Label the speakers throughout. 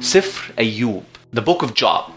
Speaker 1: سفر أيوب. The Book of Job.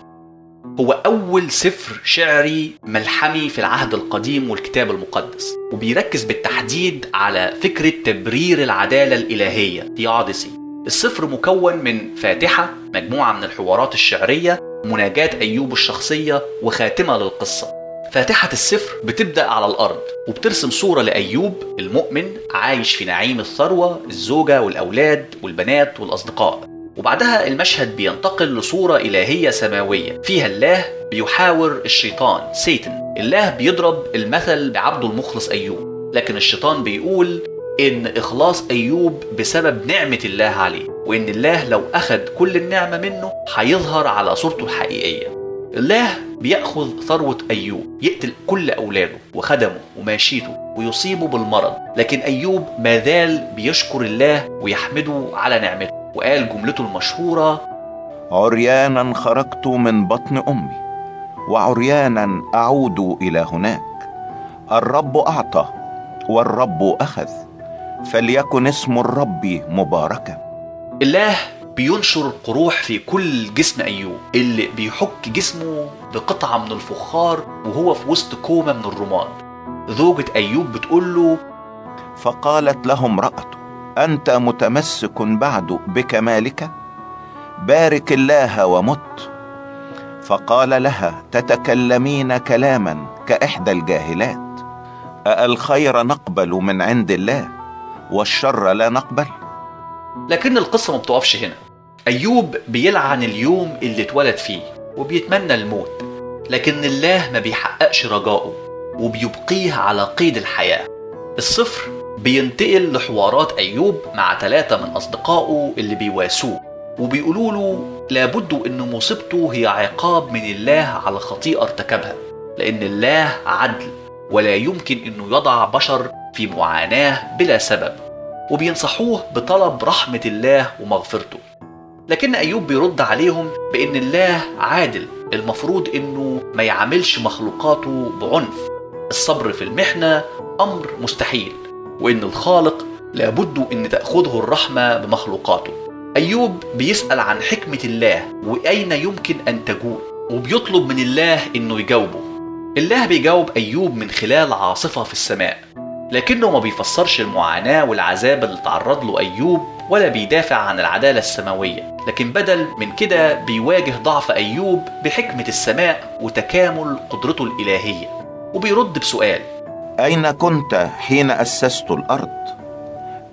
Speaker 1: هو أول سفر شعري ملحمي في العهد القديم والكتاب المقدس. وبيركز بالتحديد على فكرة تبرير العدالة الإلهية Theodicy السفر مكون من فاتحة مجموعة من الحوارات الشعرية مناجاة أيوب الشخصية وخاتمة للقصة. فاتحة السفر بتبدأ على الأرض وبترسم صورة لأيوب المؤمن عايش في نعيم الثروة الزوجة والأولاد والبنات والأصدقاء. وبعدها المشهد بينتقل لصورة إلهية سماوية. فيها الله بيحاور الشيطان سيتن الله بيضرب المثل بعبده المخلص أيوب. لكن الشيطان بيقول إن إخلاص أيوب بسبب نعمة الله عليه وإن الله لو أخذ كل النعمة منه هيظهر على صورته الحقيقية. الله بيأخذ ثروة أيوب يقتل كل أولاده وخدمه وماشيته ويصيبه بالمرض. لكن أيوب ما زال بيشكر الله ويحمده على نعمته. وقال جملته المشهورة
Speaker 2: عريانا خرجت من بطن أمي وعريانا أعود إلى هناك. الرب أعطى والرب أخذ فليكن اسم الرب مباركا.
Speaker 1: الله بينشر القروح في كل جسم أيوب اللي بيحك جسمه بقطعة من الفخار وهو في وسط كومة من الرماد. زوجة أيوب بتقول له
Speaker 2: فقالت له امرأته أنت متمسك بعد بكمالك؟ بارك الله ومت. فقال لها تتكلمين كلاما كإحدى الجاهلات. أالخير نقبل من عند الله والشر لا نقبل؟
Speaker 1: لكن القصة ما بتقفش هنا. أيوب بيلعن اليوم اللي اتولد فيه وبيتمنى الموت. لكن الله ما بيحققش رجائه وبيبقيه على قيد الحياة. الصفر بينتقل لحوارات أيوب مع ثلاثة من أصدقائه اللي بيواسوه. وبيقولوا له لابد أن مصيبته هي عقاب من الله على خطيئة ارتكبها لأن الله عدل ولا يمكن أنه يضع بشر في معاناة بلا سبب. وبينصحوه بطلب رحمة الله ومغفرته. لكن أيوب بيرد عليهم بأن الله عادل المفروض أنه ما يعاملش مخلوقاته بعنف. الصبر في المحنة أمر مستحيل. وإن الخالق لابد أن تأخذه الرحمة بمخلوقاته. أيوب بيسأل عن حكمة الله وأين يمكن أن تجول وبيطلب من الله أنه يجاوبه. الله بيجاوب أيوب من خلال عاصفة في السماء لكنه ما بيفسرش المعاناة والعذاب اللي تعرض له أيوب ولا بيدافع عن العدالة السماوية. لكن بدل من كده بيواجه ضعف أيوب بحكمة السماء وتكامل قدرته الإلهية. وبيرد بسؤال
Speaker 2: أين كنت حين أسست الأرض؟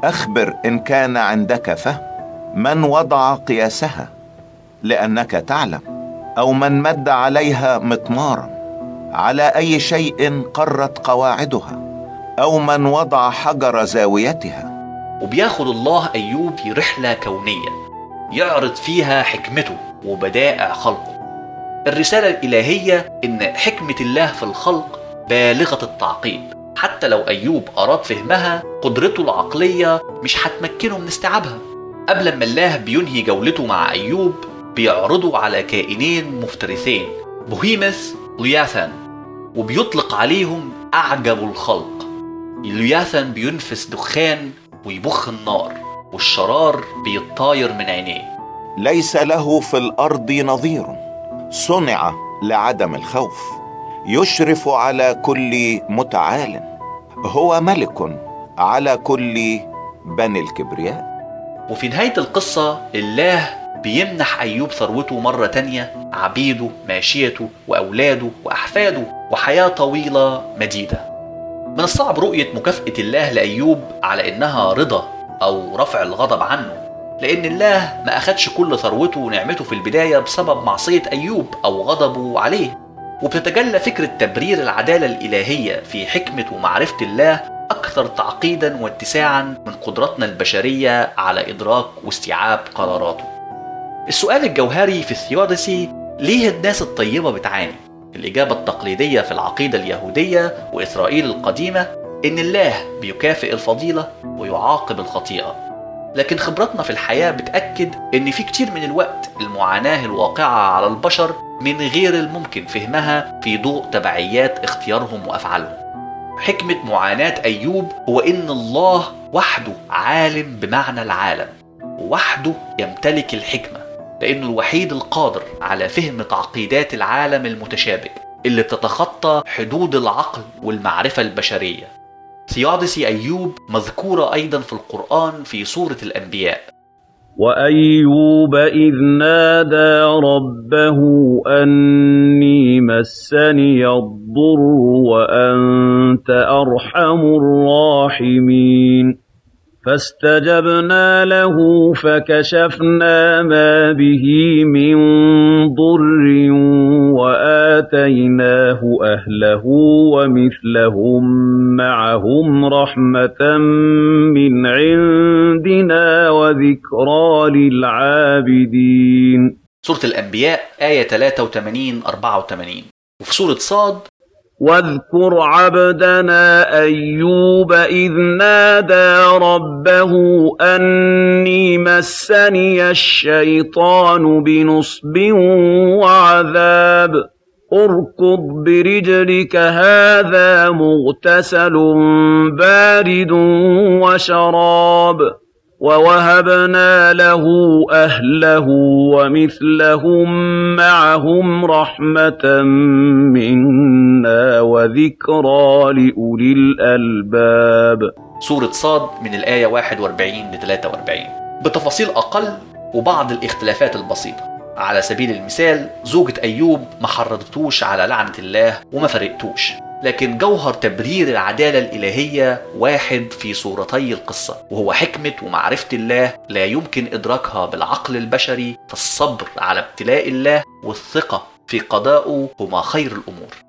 Speaker 2: أخبر إن كان عندك فهم. من وضع قياسها؟ لأنك تعلم. أو من مد عليها مطمارا على أي شيء قرت قواعدها؟ أو من وضع حجر زاويتها؟
Speaker 1: وبياخد الله أيوب في رحلة كونية. يعرض فيها حكمته وبدائع خلقه. الرسالة الإلهية إن حكمة الله في الخلق بالغة التعقيد. حتى لو أيوب أراد فهمها قدرته العقلية مش هتمكنه من استيعابها. قبل ما الله بينهي جولته مع أيوب بيعرضه على كائنين مفترسين بوهيمث لياثان وبيطلق عليهم أعجب الخلق. لياثان بينفس دخان ويبخ النار والشرار بيطاير من عينيه.
Speaker 2: ليس له في الأرض نظير صنع لعدم الخوف. يشرف على كل متعال. هو ملك على كل بني الكبرياء.
Speaker 1: وفي نهاية القصة الله بيمنح أيوب ثروته مرة تانية عبيده ماشيته وأولاده وأحفاده وحياة طويلة مديدة. من الصعب رؤية مكافأة الله لأيوب على إنها رضا أو رفع الغضب عنه لأن الله ما أخدش كل ثروته ونعمته في البداية بسبب معصية أيوب أو غضبه عليه. وبتتجلى فكرة تبرير العدالة الإلهية في حكمة ومعرفة الله أكثر تعقيدا واتساعا من قدرتنا البشرية على إدراك واستيعاب قراراته السؤال الجوهري في الثيودسي ليه الناس الطيبة بتعاني؟ الإجابة التقليدية في العقيدة اليهودية وإسرائيل القديمة إن الله بيكافئ الفضيلة ويعاقب الخطيئة لكن خبرتنا في الحياة بتأكد إن في كتير من الوقت المعاناة الواقعة على البشر من غير الممكن فهمها في ضوء تبعيات اختيارهم وأفعالهم. حكمة معاناة أيوب هو إن الله وحده عالم بمعنى العالم ووحده يمتلك الحكمة لأنه الوحيد القادر على فهم تعقيدات العالم المتشابك اللي بتتخطى حدود العقل والمعرفة البشرية. ثيادسي أيوب مذكورة أيضا في القرآن في سورة الأنبياء.
Speaker 3: وأيوب إذ نادى ربه أني مسني الضر وأنت أرحم الراحمين. فاستجبنا له فكشفنا ما به من ضر وآتيناه أهله ومثلهم معهم رحمة من عندنا وذكرى للعابدين
Speaker 1: سورة الأنبياء آية 83 84 وفي سورة صاد
Speaker 3: واذكر عبدنا أيوب إذ نادى ربه أني مسني الشيطان بنصب وعذاب. اركض برجلك هذا مغتسل بارد وشراب ووهبنا له أهله ومثلهم معهم رحمة منا وذكرى لأولي الألباب.
Speaker 1: سورة صاد من الآية 41 ل 43 بتفاصيل أقل وبعض الاختلافات البسيطة. على سبيل المثال زوجة أيوب ما حرضتوش على لعنة الله وما فرقتوش. لكن جوهر تبرير العدالة الإلهية واحد في صورتي القصة وهو حكمة ومعرفة الله لا يمكن إدراكها بالعقل البشري فالصبر على ابتلاء الله والثقة في قضائه هما خير الأمور.